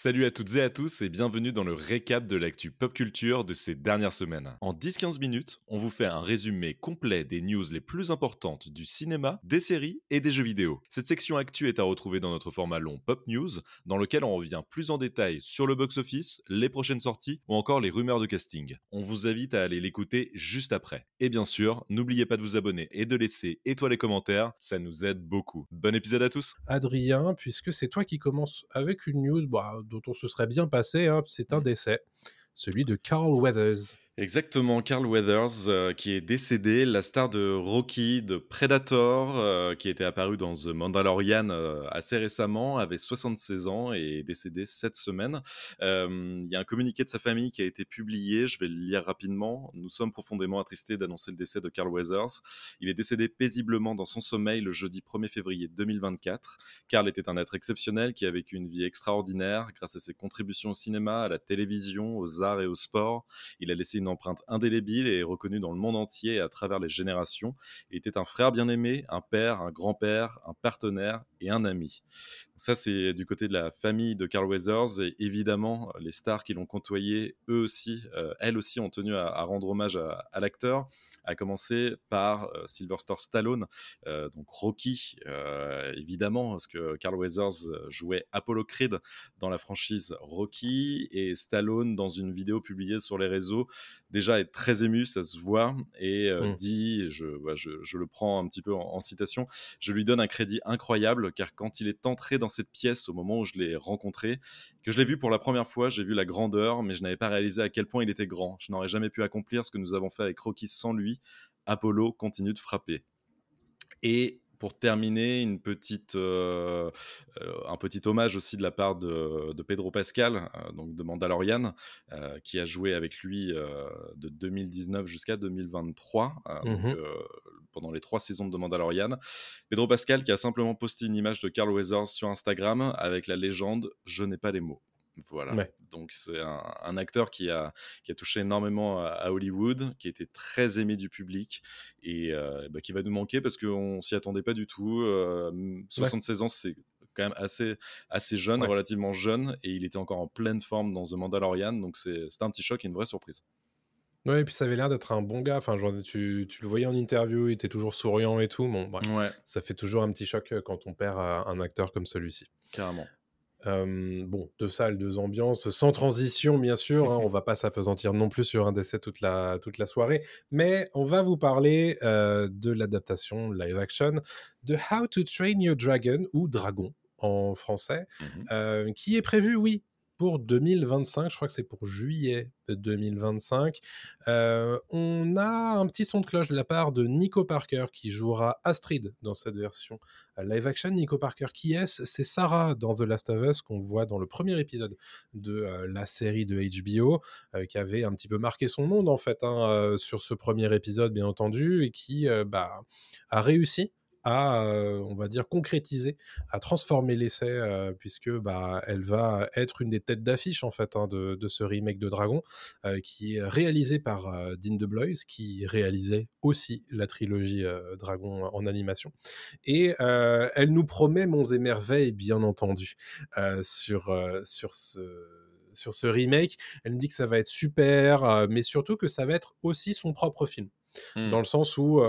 Salut à toutes et à tous et bienvenue dans le récap de l'actu pop culture de ces dernières semaines. En 10-15 minutes, on vous fait un résumé complet des news les plus importantes du cinéma, des séries et des jeux vidéo. Cette section actu est à retrouver dans notre format long Pop News, dans lequel on revient plus en détail sur le box-office, les prochaines sorties ou encore les rumeurs de casting. On vous invite à aller l'écouter juste après. Et bien sûr, n'oubliez pas de vous abonner et de laisser étoiles et commentaires, ça nous aide beaucoup. Bon épisode à tous Adrien, puisque c'est toi qui commences avec une news, bah, dont on se serait bien passé, hein, c'est un mmh. décès, celui de Carl Weathers. Exactement, Carl Weathers, euh, qui est décédé, la star de Rocky, de Predator, euh, qui était apparu dans The Mandalorian euh, assez récemment, avait 76 ans et est décédé cette semaine. Il y a un communiqué de sa famille qui a été publié, je vais le lire rapidement. Nous sommes profondément attristés d'annoncer le décès de Carl Weathers. Il est décédé paisiblement dans son sommeil le jeudi 1er février 2024. Carl était un être exceptionnel qui a vécu une vie extraordinaire grâce à ses contributions au cinéma, à la télévision, aux arts et au sport. Il a laissé une empreinte indélébile et reconnue dans le monde entier à travers les générations. Était un frère bien-aimé, un père, un grand-père, un partenaire et un ami. Ça, c'est du côté de la famille de Carl Weathers et évidemment, les stars qui l'ont côtoyé, eux aussi, euh, elles aussi ont tenu à, rendre hommage à, l'acteur, à commencer par euh, Sylvester Stallone, euh, donc Rocky, évidemment, parce que Carl Weathers jouait Apollo Creed dans la franchise Rocky et Stallone dans une vidéo publiée sur les réseaux déjà est très ému, ça se voit, et euh, mmh. dit, je, je, le prends un petit peu en, citation, je lui donne un crédit incroyable, car quand il est entré dans cette pièce au moment où je l'ai rencontré, que je l'ai vu pour la première fois, j'ai vu la grandeur, mais je n'avais pas réalisé à quel point il était grand. Je n'aurais jamais pu accomplir ce que nous avons fait avec Rocky sans lui. Apollo continue de frapper. Et pour terminer, une petite, euh, euh, un petit hommage aussi de la part de, Pedro Pascal, euh, donc de Mandalorian, qui a joué avec lui de 2019 jusqu'à 2023, mmh pendant les trois saisons de Mandalorian. Pedro Pascal qui a simplement posté une image de Carl Weathers sur Instagram avec la légende Je n'ai pas les mots. Voilà. Donc c'est un, acteur qui a, qui a touché énormément à, Hollywood, qui était très aimé du public et euh, bah, qui va nous manquer parce qu'on s'y attendait pas du tout. 76 euh, ans, c'est quand même assez, assez jeune, relativement jeune, et il était encore en pleine forme dans The Mandalorian, donc c'est un petit choc et une vraie surprise. Ouais, et puis ça avait l'air d'être un bon gars. Enfin, genre, tu, tu, le voyais en interview, il était toujours souriant et tout. Bon, ça fait toujours un petit choc euh, quand on perd un acteur comme celui-ci. Carrément bon, deux salles, deux ambiances, sans transition bien sûr, hein, on va pas s'apesantir non plus sur un décès toute la, toute la soirée, mais on va vous parler de l'adaptation live action de How to Train Your Dragon, ou Dragon en français, mmh qui est prévu, oui, pour 2025. Je crois que c'est pour juillet 2025. Euh, on a un petit son de cloche de la part de Nico Parker qui jouera Astrid dans cette version live action. Nico Parker, qui est-ce? C'est Sarah dans The Last of Us qu'on voit dans le premier épisode de euh, la série de HBO, euh, qui avait un petit peu marqué son monde en fait hein, sur ce premier épisode, bien entendu, et qui bah, a réussi à, on va dire, concrétiser, à transformer l'essai, puisque bah, elle va être une des têtes d'affiche en fait hein, de, ce remake de Dragon, qui est réalisé par Dean DeBlois, qui réalisait aussi la trilogie Dragon en animation. Et elle nous promet monts et merveilles, bien entendu, sur, sur ce sur ce remake. Elle nous dit que ça va être super, mais surtout que ça va être aussi son propre film. Mmh. Dans le sens où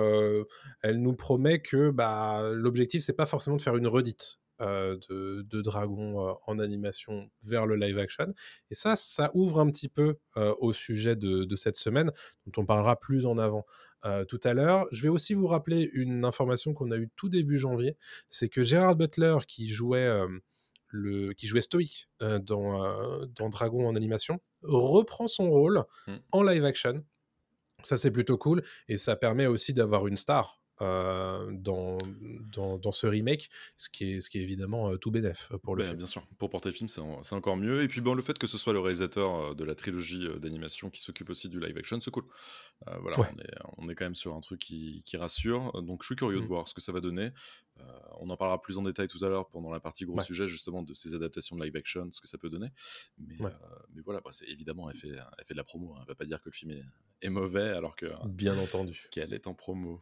elle nous promet que bah, l'objectif, c'est pas forcément de faire une redite. de, de, Dragon en animation vers le live action. Et ça, ça ouvre un petit peu au sujet de, de, cette semaine, dont on parlera plus en avant tout à l'heure. Je vais aussi vous rappeler une information qu'on a eue tout début janvier, c'est que Gérard Butler, qui jouait, le, qui jouait Stoic dans, dans Dragon en animation, reprend son rôle mmh. en live action ça, c'est plutôt cool. Et ça permet aussi d'avoir une star dans, dans, ce remake, ce qui est, ce qui est évidemment tout bénef pour le ben, film. Bien sûr, pour porter le film, c'est encore mieux. Et puis bon, le fait que ce soit le réalisateur de la trilogie d'animation qui s'occupe aussi du live action, c'est cool. voilà, on, est, on, est, quand même sur un truc qui, qui rassure. Donc je suis curieux de mmh. voir ce que ça va donner. on en parlera plus en détail tout à l'heure pendant la partie gros sujet justement de ces adaptations de live action, ce que ça peut donner. Mais, mais voilà, bah, c'est évidemment, elle fait, elle fait de la promo. Hein. Elle va pas dire que le film est, est mauvais alors que. Bien entendu. Qu'elle est en promo.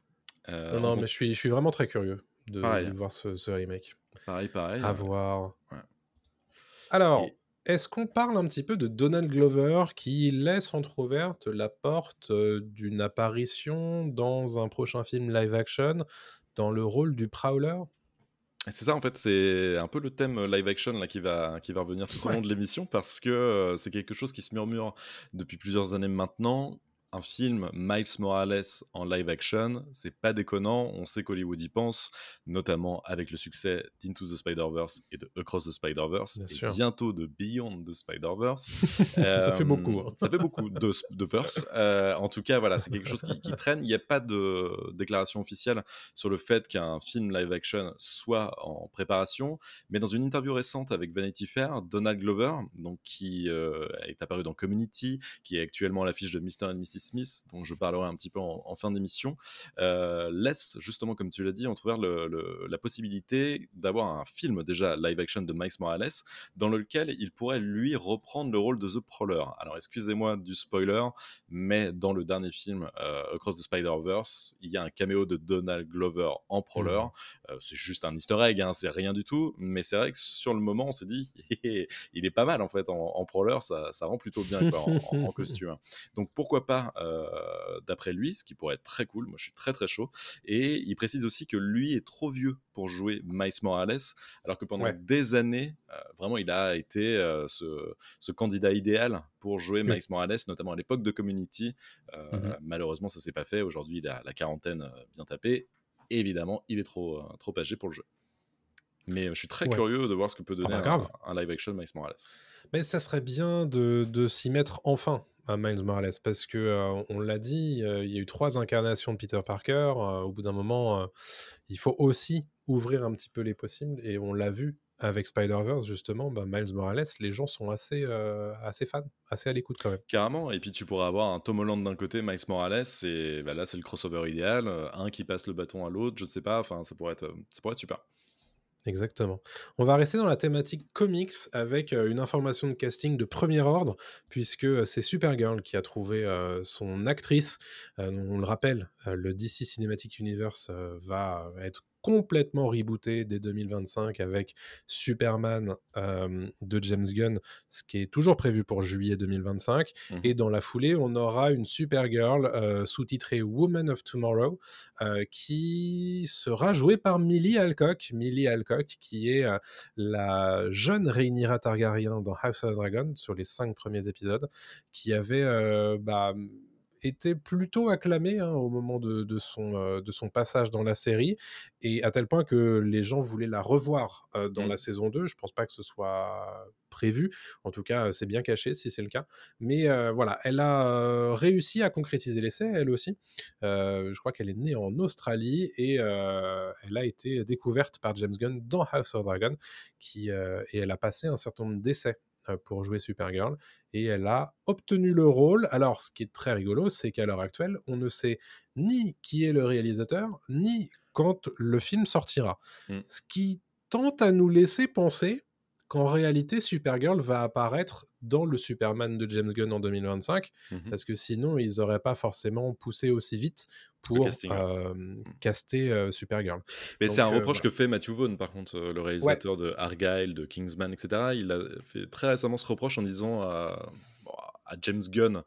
Euh, non, mais je suis, je suis vraiment très curieux de, voir ce, remake. Pareil, pareil. À voir. Alors, est-ce qu'on parle un petit peu de Donald Glover qui laisse entrouverte la porte d'une apparition dans un prochain film live action dans le rôle du Prowler? C'est ça, en fait, c'est un peu le thème live action là, qui, va, qui va revenir tout au long de l'émission parce que c'est quelque chose qui se murmure depuis plusieurs années maintenant un film Miles Morales en live action, c'est pas déconnant, on sait qu'Hollywood y pense, notamment avec le succès d'Into the Spider-Verse et de Across the Spider-Verse, et bientôt de Beyond the Spider-Verse. ça fait beaucoup. Hein. Ça fait beaucoup de, de verse. Euh, en tout cas, voilà, c'est quelque chose qui, traîne. Il n'y a pas de déclaration officielle sur le fait qu'un film live action soit en préparation, mais dans une interview récente avec Vanity Fair, Donald Glover, donc, qui euh, est apparu dans Community, qui est actuellement à l'affiche de Mr. and Mrs. Smith, dont je parlerai un petit peu en, fin d'émission, euh, laisse justement, comme tu l'as dit, entrouvert le, la possibilité d'avoir un film déjà live action de Miles Morales, dans lequel il pourrait lui reprendre le rôle de The Prowler. Alors excusez-moi du spoiler, mais dans le dernier film euh, Across the Spider-Verse, il y a un caméo de Donald Glover en Prowler. Mhm. Euh, c'est juste un easter egg, hein, c'est rien du tout, mais c'est vrai que sur le moment, on s'est dit, il est pas mal en fait en, Prowler, ça, ça, rend plutôt bien en, en, costume. Donc pourquoi pas euh, d'après lui, ce qui pourrait être très cool. Moi, je suis très très chaud. Et il précise aussi que lui est trop vieux pour jouer Miles Morales, alors que pendant des années, euh, vraiment, il a été euh, ce, candidat idéal pour jouer Miles Morales, notamment à l'époque de Community. Mmh malheureusement, ça s'est pas fait. Aujourd'hui, il a la quarantaine bien tapée. évidemment, il est trop, trop âgé pour le jeu. Mais je suis très curieux de voir ce que peut donner un, un, live action Miles Morales. Mais ça serait bien de, de s'y mettre enfin à Miles Morales parce que on l'a dit, il y a eu trois incarnations de Peter Parker. Au bout d'un moment, il faut aussi ouvrir un petit peu les possibles et on l'a vu avec Spider-Verse justement, bah, Miles Morales, les gens sont assez, assez fans, assez à l'écoute quand même. Carrément, et puis tu pourrais avoir un Tom Holland d'un côté, Miles Morales, et bah, là c'est le crossover idéal, un qui passe le bâton à l'autre, je sais pas, enfin ça pourrait être, ça pourrait être super. Exactement. On va rester dans la thématique comics avec une information de casting de premier ordre, puisque c'est Supergirl qui a trouvé son actrice. on le rappelle, le DC Cinematic Universe va être complètement rebooté dès 2025 avec Superman euh, de James Gunn, ce qui est toujours prévu pour juillet 2025. Mmh. Et dans la foulée, on aura une Supergirl euh, sous-titrée Woman of Tomorrow euh, qui sera jouée par Millie Alcock. Millie Alcock, qui est la jeune Rhaenyra Targaryen dans House of the Dragon sur les cinq premiers épisodes, qui avait bah, était plutôt acclamé hein, au moment de, son, euh, de son passage dans la série, et à tel point que les gens voulaient la revoir euh, dans mmh. la saison 2. Je pense pas que ce soit prévu, en tout cas c'est bien caché si c'est le cas. Mais euh, voilà, elle a réussi à concrétiser l'essai, elle aussi. je crois qu'elle est née en Australie et elle a été découverte par James Gunn dans House of Dragon, qui, et elle a passé un certain nombre d'essais pour jouer Supergirl et elle a obtenu le rôle. Alors, ce qui est très rigolo, c'est qu'à l'heure actuelle, on ne sait ni qui est le réalisateur, ni quand le film sortira. Mmh. Ce qui tente à nous laisser penser qu'en réalité, Supergirl va apparaître dans le Superman de James Gunn en 2025, mmh parce que sinon, ils n'auraient pas forcément poussé aussi vite pour euh, mmh. caster euh, Supergirl. Mais c'est un euh, reproche que fait Matthew Vaughn, par contre, le réalisateur de Argyle, de Kingsman, etc. Il a fait très récemment ce reproche en disant à, James Gunn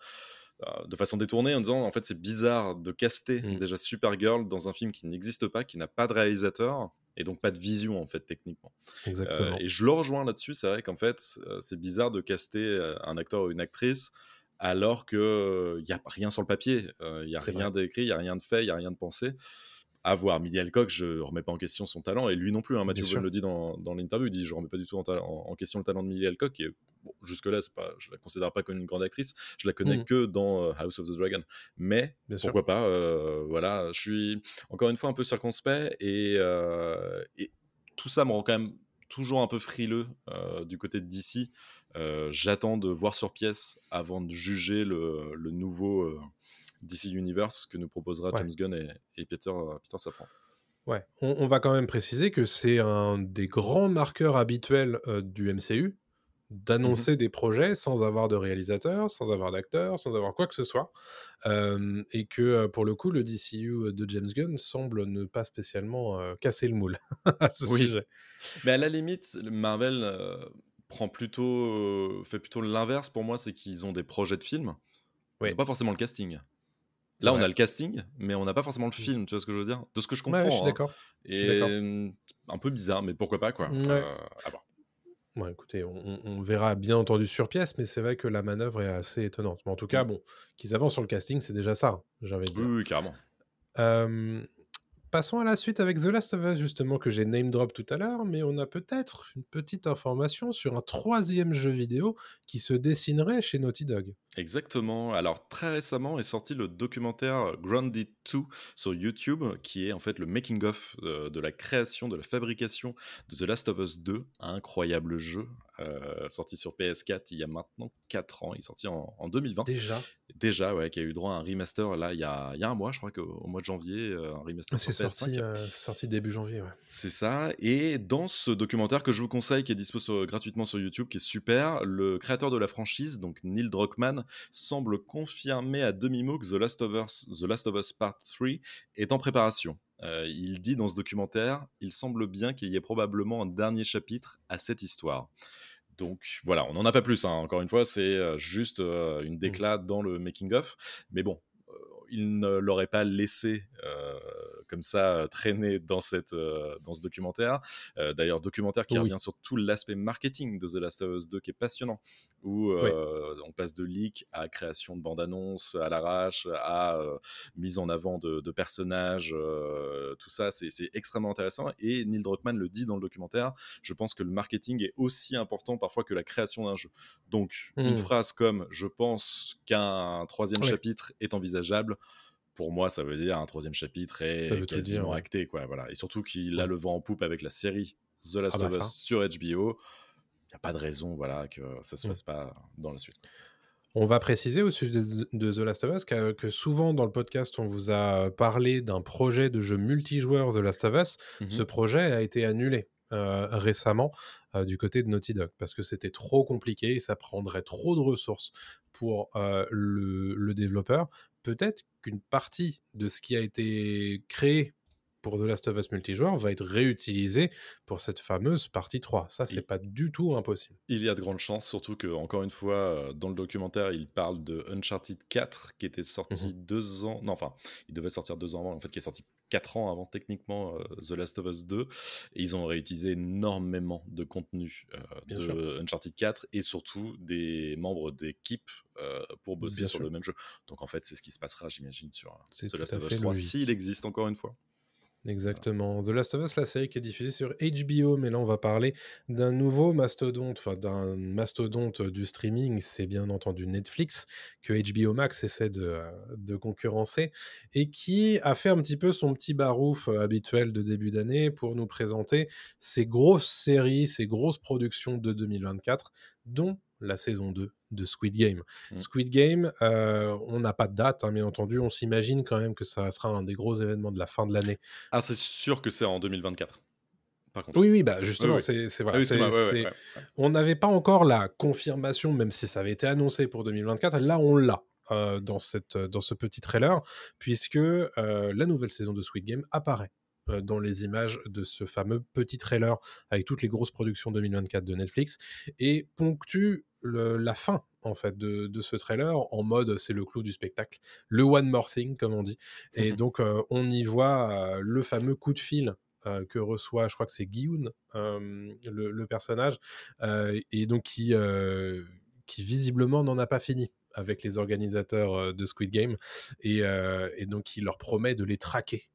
de façon détournée en disant en fait c'est bizarre de caster mmh. déjà Supergirl dans un film qui n'existe pas, qui n'a pas de réalisateur et donc pas de vision en fait techniquement. Exactement. et je le rejoins là-dessus, c'est vrai qu'en fait c'est bizarre de caster un acteur ou une actrice alors qu'il n'y a rien sur le papier, il n'y a rien d'écrit, il n'y a rien de fait, il n'y a rien de pensé. À voir, Millie Alcock, je ne remets pas en question son talent, et lui non plus, hein, Mathieu le dit dans, dans l'interview, il dit je ne remets pas du tout en, question le talent de Millie Alcock, et jusque-là, pas, je ne la considère pas comme une grande actrice, je la connais mmh. que dans House of the Dragon. Mais pourquoi pas, voilà, je suis encore une fois un peu circonspect, et, et tout ça me rend quand même toujours un peu frileux du côté de DC. J'attends de voir sur pièce avant de juger le, nouveau DC Universe que nous proposera James Gunn et, Peter, Peter Safran. Ouais, on, va quand même préciser que c'est un des grands marqueurs habituels du MCU d'annoncer mmh des projets sans avoir de réalisateur, sans avoir d'acteur, sans avoir quoi que ce soit. et que pour le coup, le DCU de James Gunn semble ne pas spécialement casser le moule à ce sujet. Mais à la limite, Marvel prend plutôt, fait plutôt l'inverse pour moi, c'est qu'ils ont des projets de films. C'est pas forcément le casting. Là, on a le casting, mais on n'a pas forcément le mmh. film, tu vois ce que je veux dire? De ce que je comprends. je suis hein. d'accord. Et un peu bizarre, mais pourquoi pas, quoi. Ouais. Bon, écoutez, on, verra bien entendu sur pièce, mais c'est vrai que la manœuvre est assez étonnante. Mais en tout cas, mmh. bon, qu'ils avancent sur le casting, c'est déjà ça, j'avais dit. Oui, oui, carrément. Passons à la suite avec The Last of Us, justement, que j'ai name drop tout à l'heure, mais on a peut-être une petite information sur un troisième jeu vidéo qui se dessinerait chez Naughty Dog. Exactement. Alors, très récemment est sorti le documentaire Grounded 2 sur YouTube, qui est en fait le making-of de, de la création, de la fabrication de The Last of Us 2, un incroyable jeu euh, sorti sur PS4 il y a maintenant 4 ans. Il est sorti en, 2020. Déjà Déjà, ouais, qui a eu droit à un remaster là il y a, il y a un mois, je crois qu'au mois de janvier, euh, un remaster. C'est sorti, euh, sorti, début janvier, ouais. C'est ça. Et dans ce documentaire que je vous conseille, qui est dispo gratuitement sur YouTube, qui est super, le créateur de la franchise, donc Neil Druckmann, semble confirmer à demi-mot que The Last of Us, The Last of Us Part 3 est en préparation. il dit dans ce documentaire, il semble bien qu'il y ait probablement un dernier chapitre à cette histoire. Donc voilà, on n'en a pas plus, hein. encore une fois, c'est juste une mmh. déclat dans le making-of. Mais bon, il ne l'aurait pas laissé comme ça traîner dans, cette, dans ce documentaire. D'ailleurs, documentaire qui revient sur tout l'aspect marketing de The Last of Us 2 qui est passionnant, où on passe de leak à création de bande-annonce à l'arrache, à mise en avant de, personnages, tout ça, c'est extrêmement intéressant. Et Neil Druckmann le dit dans le documentaire, je pense que le marketing est aussi important parfois que la création d'un jeu. Donc, une mmh. phrase comme « je pense qu'un troisième chapitre est envisageable », pour moi, ça veut dire un troisième chapitre est quasiment acté, quoi. Voilà. Et surtout qu'il a le vent en poupe avec la série The Last ah bah of Us sur HBO. Il n'y a pas de raison, voilà, que ça se mmh. fasse pas dans la suite. On va préciser au sujet de The Last of Us que, souvent dans le podcast, on vous a parlé d'un projet de jeu multijoueur The Last of Us. Mmh Ce projet a été annulé. Euh, récemment euh, du côté de Naughty Dog parce que c'était trop compliqué et ça prendrait trop de ressources pour euh, le, développeur peut-être qu'une partie de ce qui a été créé pour The Last of Us multijoueur va être réutilisé pour cette fameuse partie 3. Ça, c'est pas du tout impossible. Il y a de grandes chances, surtout que, encore une fois, dans le documentaire, il parle de Uncharted 4 qui était sorti mmh deux ans. Non, enfin, il devait sortir deux ans avant, en fait, qui est sorti quatre ans avant techniquement euh, The Last of Us 2. Et ils ont réutilisé énormément de contenu euh, de Uncharted 4 et surtout des membres d'équipe pour bosser sur le même jeu. Donc en fait, c'est ce qui se passera, j'imagine, sur The Last of Us 3, s'il existe encore une fois. Exactement. The Last of Us, la série qui est diffusée sur HBO, mais là on va parler d'un nouveau mastodonte, enfin d'un mastodonte du streaming, c'est bien entendu Netflix, que HBO Max essaie de, euh, de, concurrencer, et qui a fait un petit peu son petit barouf euh, habituel de début d'année pour nous présenter ces grosses séries, ces grosses productions de 2024, dont la saison 2 de Squid Game. Mmh. Squid Game, euh, on n'a pas de date, hein, bien entendu, on s'imagine quand même que ça sera un des gros événements de la fin de l'année. Ah, c'est sûr que c'est en 2024. Par contre. Oui, oui, bah justement, c'est voilà, on n'avait pas encore la confirmation, même si ça avait été annoncé pour 2024. Là, on l'a. Euh, dans, cette, dans ce petit trailer, puisque euh, la nouvelle saison de Squid Game apparaît dans les images de ce fameux petit trailer avec toutes les grosses productions 2024 de Netflix et ponctue la fin en fait de, ce trailer en mode c'est le clou du spectacle, le one more thing comme on dit. Et mmh donc on y voit le fameux coup de fil que reçoit, je crois que c'est Guillaume, le, personnage, et donc qui, qui visiblement n'en a pas fini avec les organisateurs de Squid Game, et, et donc il leur promet de les traquer,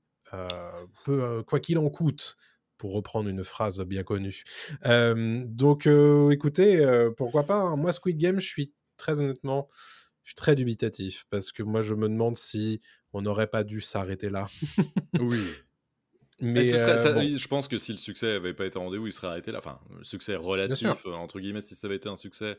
peu, quoi qu'il en coûte pour reprendre une phrase bien connue. donc, écoutez, pourquoi pas hein. Moi, Squid Game, je suis très honnêtement, je suis très dubitatif parce que moi, je me demande si on n'aurait pas dû s'arrêter là. oui. Mais, je pense que si le succès n'avait pas été rendez-vous, il serait arrêté là. Enfin, succès relatif, entre guillemets, si ça avait été un succès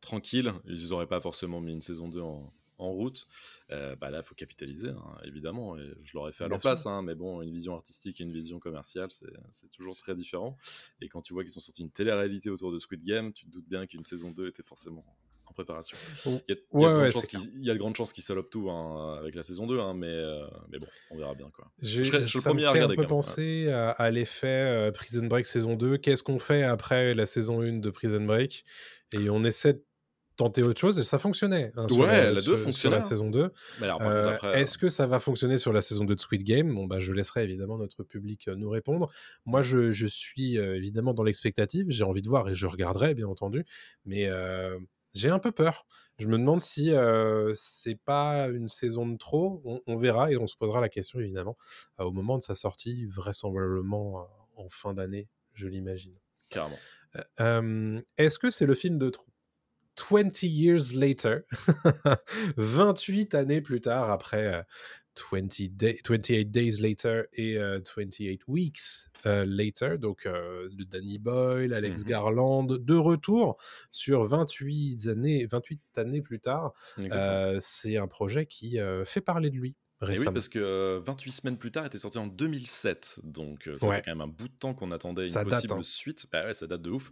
tranquille, ils n'auraient pas forcément mis une saison 2 en, en route, euh, bah là, il faut capitaliser, hein, évidemment. Et je l'aurais fait à leur place, hein, mais bon, une vision artistique et une vision commerciale, c'est toujours très différent. Et quand tu vois qu'ils ont sorti une télé-réalité autour de Squid Game, tu te doutes bien qu'une saison 2 était forcément en préparation. Oh. Il y a, de grandes chances qu'il salope tout hein, avec la saison 2, hein, mais, mais bon, on verra bien. Quoi. Je, je, ça me fait un peu penser à, l'effet Prison Break saison 2. Qu'est-ce qu'on fait après la saison 1 de Prison Break? Et on essaie de tenter autre chose et ça fonctionnait. Hein, ouais, la, 2 fonctionnait. Sur la saison 2. Euh, est-ce que ça va fonctionner sur la saison 2 de Squid Game? Bon, bah, je laisserai évidemment notre public euh, nous répondre. Moi, je, je suis euh, évidemment dans l'expectative. J'ai envie de voir et je regarderai, bien entendu. Mais j'ai un peu peur. Je me demande si c'est pas une saison de trop. On, on, verra et on se posera la question, évidemment, au moment de sa sortie, vraisemblablement en fin d'année, je l'imagine. Carrément. Est-ce que c'est le film de trop? 20 years later, 28 années plus tard, après 20 day, 28 days later et 28 weeks later, donc de Danny Boyle, Alex mmh Garland, de retour sur 28 années, 28 années plus tard. c'est un projet qui fait parler de lui et oui, parce que 28 semaines plus tard, était sorti en 2007. Donc, ça fait quand même un bout de temps qu'on attendait une possible hein. suite. Bah ouais, ça date de ouf.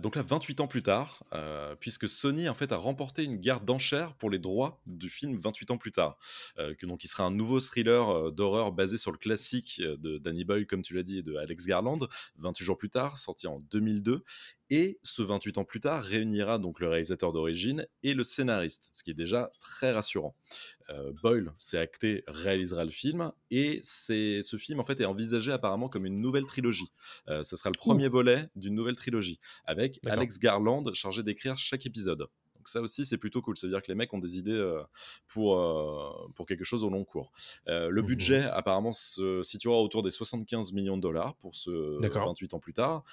donc là, 28 ans plus tard, puisque Sony en fait a remporté une guerre d'enchères pour les droits du film 28 ans plus tard. que, donc, il sera un nouveau thriller d'horreur basé sur le classique de Danny Boyle, comme tu l'as dit, et de Alex Garland, 28 jours plus tard, sorti en 2002 et ce 28 ans plus tard réunira donc le réalisateur d'origine et le scénariste, ce qui est déjà très rassurant. Euh, Boyle s'est acté, réalisera le film et c'est ce film en fait est envisagé apparemment comme une nouvelle trilogie. Euh, ce sera le premier volet d'une nouvelle trilogie avec Alex Garland chargé d'écrire chaque épisode ça aussi, c'est plutôt cool. C'est-à-dire que les mecs ont des idées euh, pour, euh, pour quelque chose au long cours. Euh, le mmh budget, apparemment, se situera autour des 75 millions de dollars pour ce 28 ans plus tard.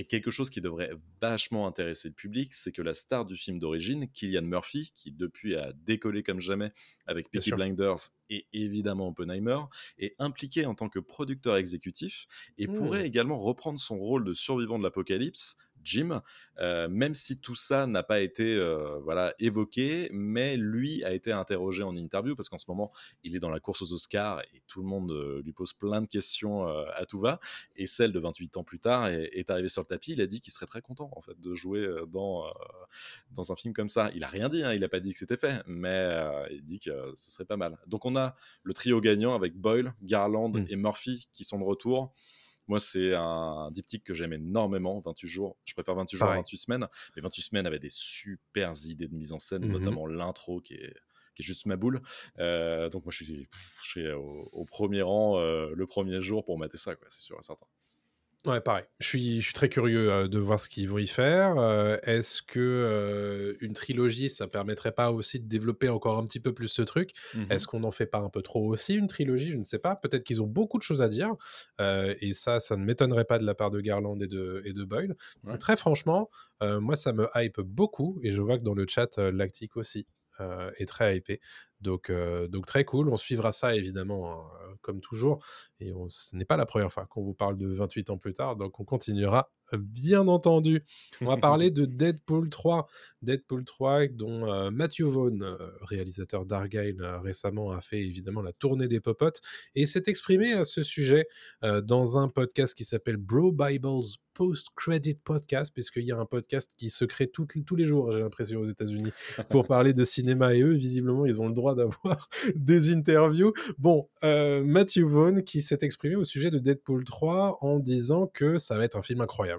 Et quelque chose qui devrait vachement intéresser le public, c'est que la star du film d'origine, Killian Murphy, qui depuis a décollé comme jamais avec Peaky Blinders et évidemment Oppenheimer, est impliqué en tant que producteur exécutif et pourrait mmh. également reprendre son rôle de survivant de l'apocalypse Jim, euh, même si tout ça n'a pas été euh, voilà évoqué, mais lui a été interrogé en interview parce qu'en ce moment il est dans la course aux Oscars et tout le monde euh, lui pose plein de questions à tout va. Et celle de 28 ans plus tard est, est arrivée sur le tapis. Il a dit qu'il serait très content en fait de jouer dans dans un film comme ça. Il a rien dit, hein, il a pas dit que c'était fait, mais il dit que ce serait pas mal. Donc on a le trio gagnant avec Boyle, Garland mmh. et Murphy qui sont de retour. Moi, c'est un diptyque que j'aime énormément. 28 jours, je préfère 28 jours à 28 semaines. Mais 28 semaines avait des super idées de mise en scène, mmh notamment l'intro qui est, qui est juste ma boule. Euh, donc, moi, je suis, je suis au, premier rang euh, le premier jour pour mater ça, c'est sûr et certain. Ouais, pareil. Je suis, je suis très curieux euh, de voir ce qu'ils vont y faire. Euh, est-ce que euh, une trilogie, ça permettrait pas aussi de développer encore un petit peu plus ce truc? Mmh Est-ce qu'on n'en fait pas un peu trop aussi une trilogie? Je ne sais pas. Peut-être qu'ils ont beaucoup de choses à dire. et ça, ça ne m'étonnerait pas de la part de Garland et de, et de Boyle. Très franchement, moi, ça me hype beaucoup. Et je vois que dans le chat, Lactic aussi est très hypé. Donc, donc très cool. On suivra ça évidemment, hein, comme toujours. Et ce n'est pas la première fois qu'on vous parle de 28 ans plus tard. Donc on continuera bien entendu. On va parler de Deadpool 3. Deadpool 3, dont Matthew Vaughn, réalisateur d'Argyle, récemment a fait évidemment la tournée des popotes et s'est exprimé à ce sujet dans un podcast qui s'appelle Bro Bibles Post-Credit Podcast, puisqu'il y a un podcast qui se crée tous les jours, j'ai l'impression, aux États-Unis, pour parler de cinéma et eux, visiblement, ils ont le droit d'avoir des interviews. Bon, Matthew Vaughn qui s'est exprimé au sujet de Deadpool 3 en disant que ça va être un film incroyable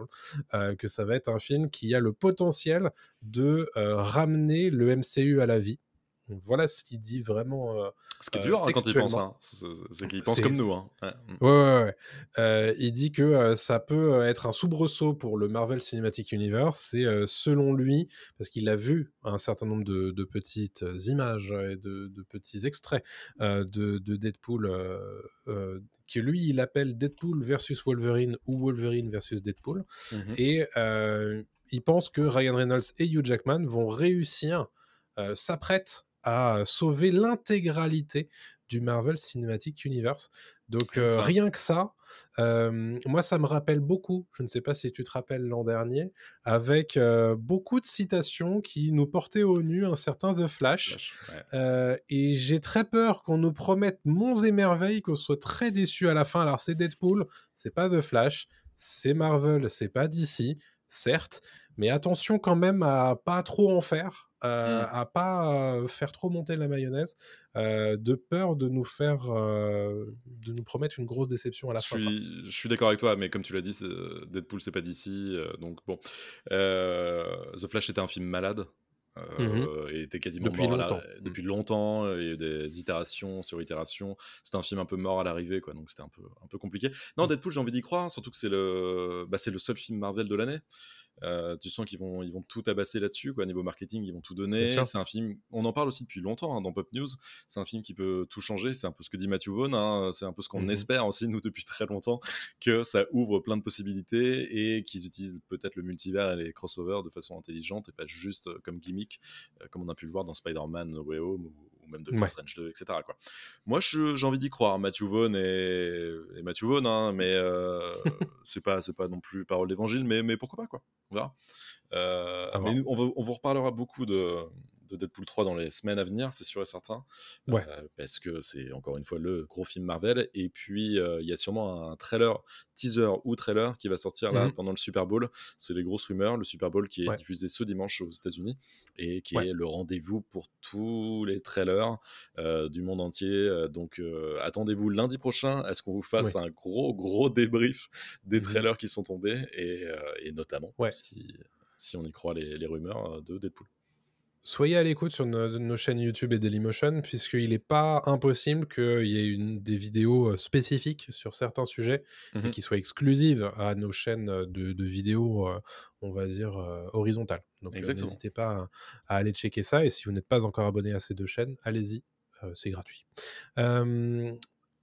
euh, que ça va être un film qui a le potentiel de euh, ramener le MCU à la vie. Voilà ce qu'il dit vraiment. Euh, ce qui est dur hein, quand il pense, hein. c'est qu'il pense comme nous. Hein. Ouais, ouais, ouais. il dit que ça peut être un soubresaut pour le Marvel Cinematic Universe. C'est selon lui, parce qu'il a vu un certain nombre de, petites images et de, petits extraits de, de, Deadpool que lui, il appelle Deadpool versus Wolverine ou Wolverine versus Deadpool. Mmh et euh, il pense que Ryan Reynolds et Hugh Jackman vont réussir, euh, s'apprêtent à sauver l'intégralité du Marvel Cinematic Universe. Donc euh, rien que ça, euh, moi ça me rappelle beaucoup, je ne sais pas si tu te rappelles l'an dernier, avec euh, beaucoup de citations qui nous portaient au nu un certain The Flash. et j'ai très peur qu'on nous promette monts et merveilles, qu'on soit très déçus à la fin. Alors c'est Deadpool, c'est pas The Flash, c'est Marvel, c'est pas DC, certes, mais attention quand même à pas trop en faire. Euh, Mmh. à pas euh, faire trop monter la mayonnaise, euh, de peur de nous faire, de nous promettre une grosse déception à la Je fin. suis, je suis d'accord avec toi, mais comme tu l'as dit, Deadpool, c'est pas d'ici. donc bon. The Flash était un film malade. euh, et était quasiment Depuis mort la- longtemps. depuis longtemps. Il y a eu des itérations sur itérations. C'était un film un peu mort à l'arrivée, quoi. Donc c'était un peu, un peu compliqué. Non, Mm. Deadpool, j'ai envie d'y croire, surtout que c'est le, bah, c'est le seul film Marvel de l'année. Euh, tu sens qu'ils vont, ils vont tout tabasser là-dessus, quoi. Niveau marketing, ils vont tout donner. C'est un film, on en parle aussi depuis longtemps hein, dans Pop News. C'est un film qui peut tout changer. C'est un peu ce que dit Matthew Vaughn. hein. C'est un peu ce qu'on Mhm. espère aussi, nous, depuis très longtemps, que ça ouvre plein de possibilités et qu'ils utilisent peut-être le multivers et les crossovers de façon intelligente et pas juste euh, comme gimmick, euh, comme on a pu le voir dans Spider-Man No Way Home ou, ou même Doctor Ouais. Strange 2, etc. Quoi. Moi, j'ai envie d'y croire. Matthew Vaughn et, et Matthew Vaughn, hein, mais euh, c'est pas, c'est pas non plus parole d'évangile, mais, mais pourquoi pas, quoi. On verra. Euh, À voir. mais nous, on, va- on vous reparlera beaucoup de, de Deadpool 3 dans les semaines à venir, c'est sûr et certain. Ouais. Euh, parce que c'est encore une fois le gros film Marvel. Et puis, euh, il y a sûrement un trailer, teaser ou trailer qui va sortir là Mhm. pendant le Super Bowl. C'est les grosses rumeurs. Le Super Bowl qui est Ouais. diffusé ce dimanche aux États-Unis et qui Ouais. est le rendez-vous pour tous les trailers euh, du monde entier. Donc, attendez-vous lundi prochain à ce qu'on vous fasse un gros, gros débrief des Mhm. trailers qui sont tombés et, et notamment si, si on y croit les, les rumeurs de Deadpool. Soyez à l'écoute sur nos, nos chaînes YouTube et Dailymotion, puisqu'il n'est pas impossible qu'il y ait une, des vidéos euh, spécifiques sur certains sujets et Mhm. qui soient exclusives à nos chaînes de, de vidéos, euh, on va dire, euh, horizontales. Donc euh, n'hésitez pas à, à aller checker ça. Et si vous n'êtes pas encore abonné à ces deux chaînes, allez-y, euh, c'est gratuit. Euh,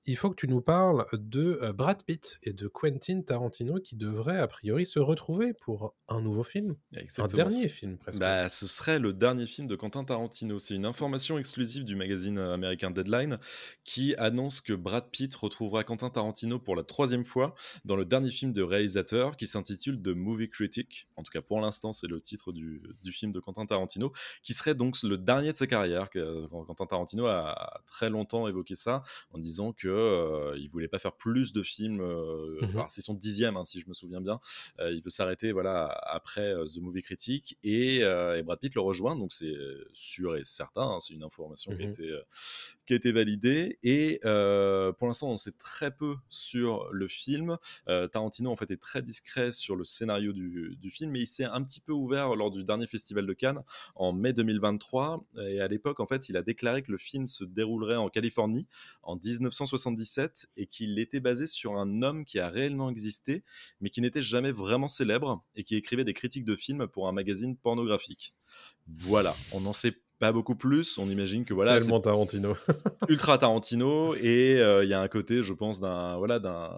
il faut que tu nous parles de euh, Brad Pitt et de Quentin Tarantino qui devraient a priori se retrouver pour un nouveau film. Exactement. Un dernier film presque. Bah, ce serait le dernier film de Quentin Tarantino. C'est une information exclusive du magazine euh, américain Deadline qui annonce que Brad Pitt retrouvera Quentin Tarantino pour la troisième fois dans le dernier film de réalisateur qui s'intitule The Movie Critic. En tout cas, pour l'instant, c'est le titre du, du film de Quentin Tarantino, qui serait donc le dernier de sa carrière. Que- Quentin Tarantino a très longtemps évoqué ça en disant que euh, il voulait pas faire plus de films. alors, c'est son dixième, hein, si je me souviens bien. Il veut s'arrêter voilà après The Movie Critic et, et Brad Pitt le rejoint donc c'est sûr et certain hein, c'est une information qui, a été, euh, qui a été validée et pour l'instant on sait très peu sur le film Tarantino en fait est très discret sur le scénario du, du film mais il s'est un petit peu ouvert lors du dernier festival de Cannes en mai 2023 et à l'époque en fait il a déclaré que le film se déroulerait en Californie en 1977 et qu'il était basé sur un homme qui a réellement existé mais qui n'était jamais vraiment célèbre et qui écrivait des critiques de films pour un magazine pornographique. Voilà, on n'en sait pas beaucoup plus. On imagine que voilà, Tellement Tarantino. ultra Tarantino et euh, il y a un côté, je pense, d'un voilà d'un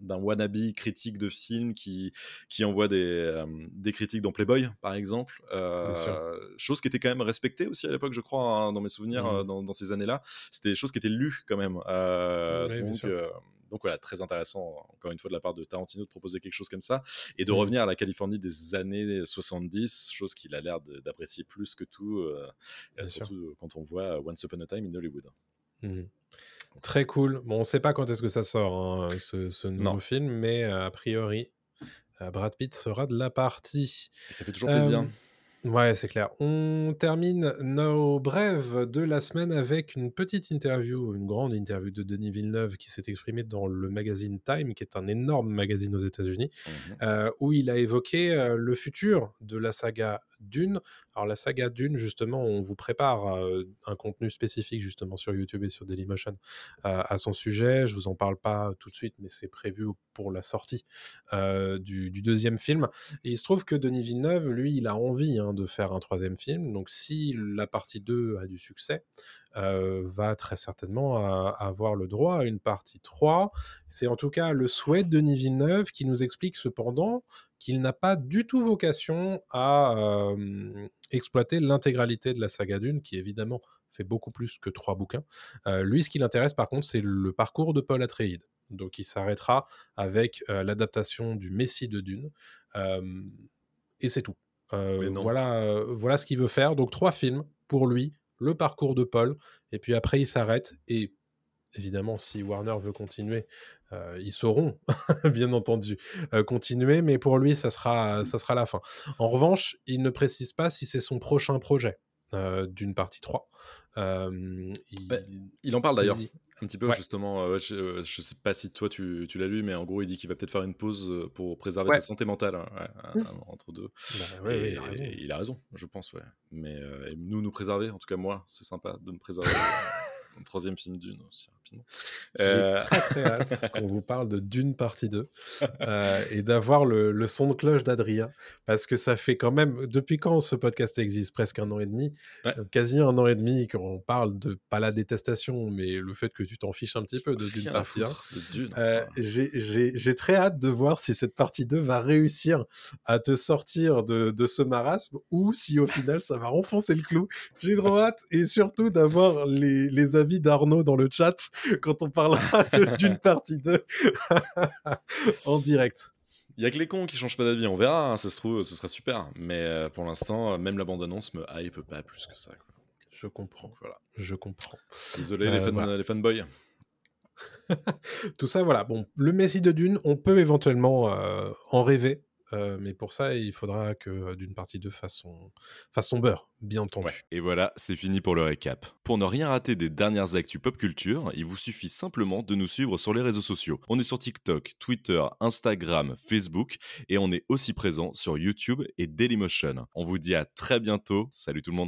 d'un wannabe critique de film qui qui envoie des euh, des critiques dans Playboy, par exemple. Euh, Bien sûr. chose qui était quand même respectée aussi à l'époque, je crois, hein, dans mes souvenirs, Mhm. euh, dans, dans ces années-là. C'était des choses qui étaient lues quand même. Oui, bien donc sûr. Donc voilà, très intéressant, encore une fois, de la part de Tarantino de proposer quelque chose comme ça et de Mhm. revenir à la Californie des années 70, chose qu'il a l'air d'apprécier plus que tout, euh, euh, sûr. surtout quand on voit Once Upon a Time in Hollywood. Mhm. Très cool. Bon, on ne sait pas quand est-ce que ça sort, hein, ce, ce nouveau Non. film, mais euh, a priori, euh, Brad Pitt sera de la partie. Et ça fait toujours plaisir. Ouais, c'est clair. On termine nos brèves de la semaine avec une petite interview, une grande interview de Denis Villeneuve qui s'est exprimé dans le magazine Time, qui est un énorme magazine aux États-Unis, Mhm. euh, où il a évoqué euh, le futur de la saga Dune. Alors la saga Dune, justement, on vous prépare euh, un contenu spécifique justement sur YouTube et sur Dailymotion euh, à son sujet. Je vous en parle pas tout de suite, mais c'est prévu pour la sortie euh, du, deuxième film. Il se trouve que Denis Villeneuve, lui, il a envie hein, de faire un troisième film. Donc si la partie 2 a du succès, va très certainement avoir le droit à une partie 3. C'est en tout cas le souhait de Denis Villeneuve qui nous explique cependant qu'il n'a pas du tout vocation à euh, exploiter l'intégralité de la saga Dune, qui évidemment fait beaucoup plus que trois bouquins. Euh, lui, ce qui l'intéresse par contre, c'est le parcours de Paul Atreides. Donc il s'arrêtera avec euh, l'adaptation du Messie de Dune. Et c'est tout. Euh, voilà, voilà ce qu'il veut faire. Donc trois films pour lui, le parcours de Paul, et puis après il s'arrête. Et évidemment, si Warner veut continuer ils sauront, bien entendu, continuer, mais pour lui, ça sera, ça sera la fin. En revanche, il ne précise pas si c'est son prochain projet d'une partie 3. il... Bah, il... en parle d'ailleurs un petit peu justement. je, ne sais pas si toi tu, tu l'as lu, mais en gros, il dit qu'il va peut-être faire une pause pour préserver sa santé mentale hein, mmh. entre deux. Bah, il, a il, a raison, je pense, ouais. Mais nous, nous préserver, en tout cas moi, c'est sympa de me préserver. un troisième film d'une aussi rapidement. J'ai euh, très très hâte qu'on vous parle de Dune partie 2 euh, et d'avoir le, son de cloche d'Adrien parce que ça fait quand même depuis quand ce podcast existe? Presque un an et demi, euh, quasi un an et demi qu'on parle de pas la détestation mais le fait que tu t'en fiches un petit peu de Dune partie 1. J'ai très hâte de voir si cette partie 2 va réussir à te sortir de, de ce marasme ou si au final ça va renfoncer le clou. J'ai trop hâte et surtout d'avoir les, les avis d'Arnaud dans le chat quand on parlera d'une partie 2 en direct. Il y a que les cons qui changent pas d'avis, on verra, hein, ça se trouve, ce sera super. Mais euh, pour l'instant, même la bande-annonce me hype pas plus que ça. Je comprends. Voilà. Je comprends. Désolé les, euh, les fanboys. Tout ça, voilà. Bon, le Messi de Dune, on peut éventuellement euh, en rêver. Euh, mais pour ça, il faudra que d'une partie de fasse son, beurre, bien entendu. Et voilà, c'est fini pour le récap. Pour ne rien rater des dernières actus pop culture, il vous suffit simplement de nous suivre sur les réseaux sociaux. On est sur TikTok, Twitter, Instagram, Facebook et on est aussi présent sur YouTube et Dailymotion. On vous dit à très bientôt. Salut tout le monde.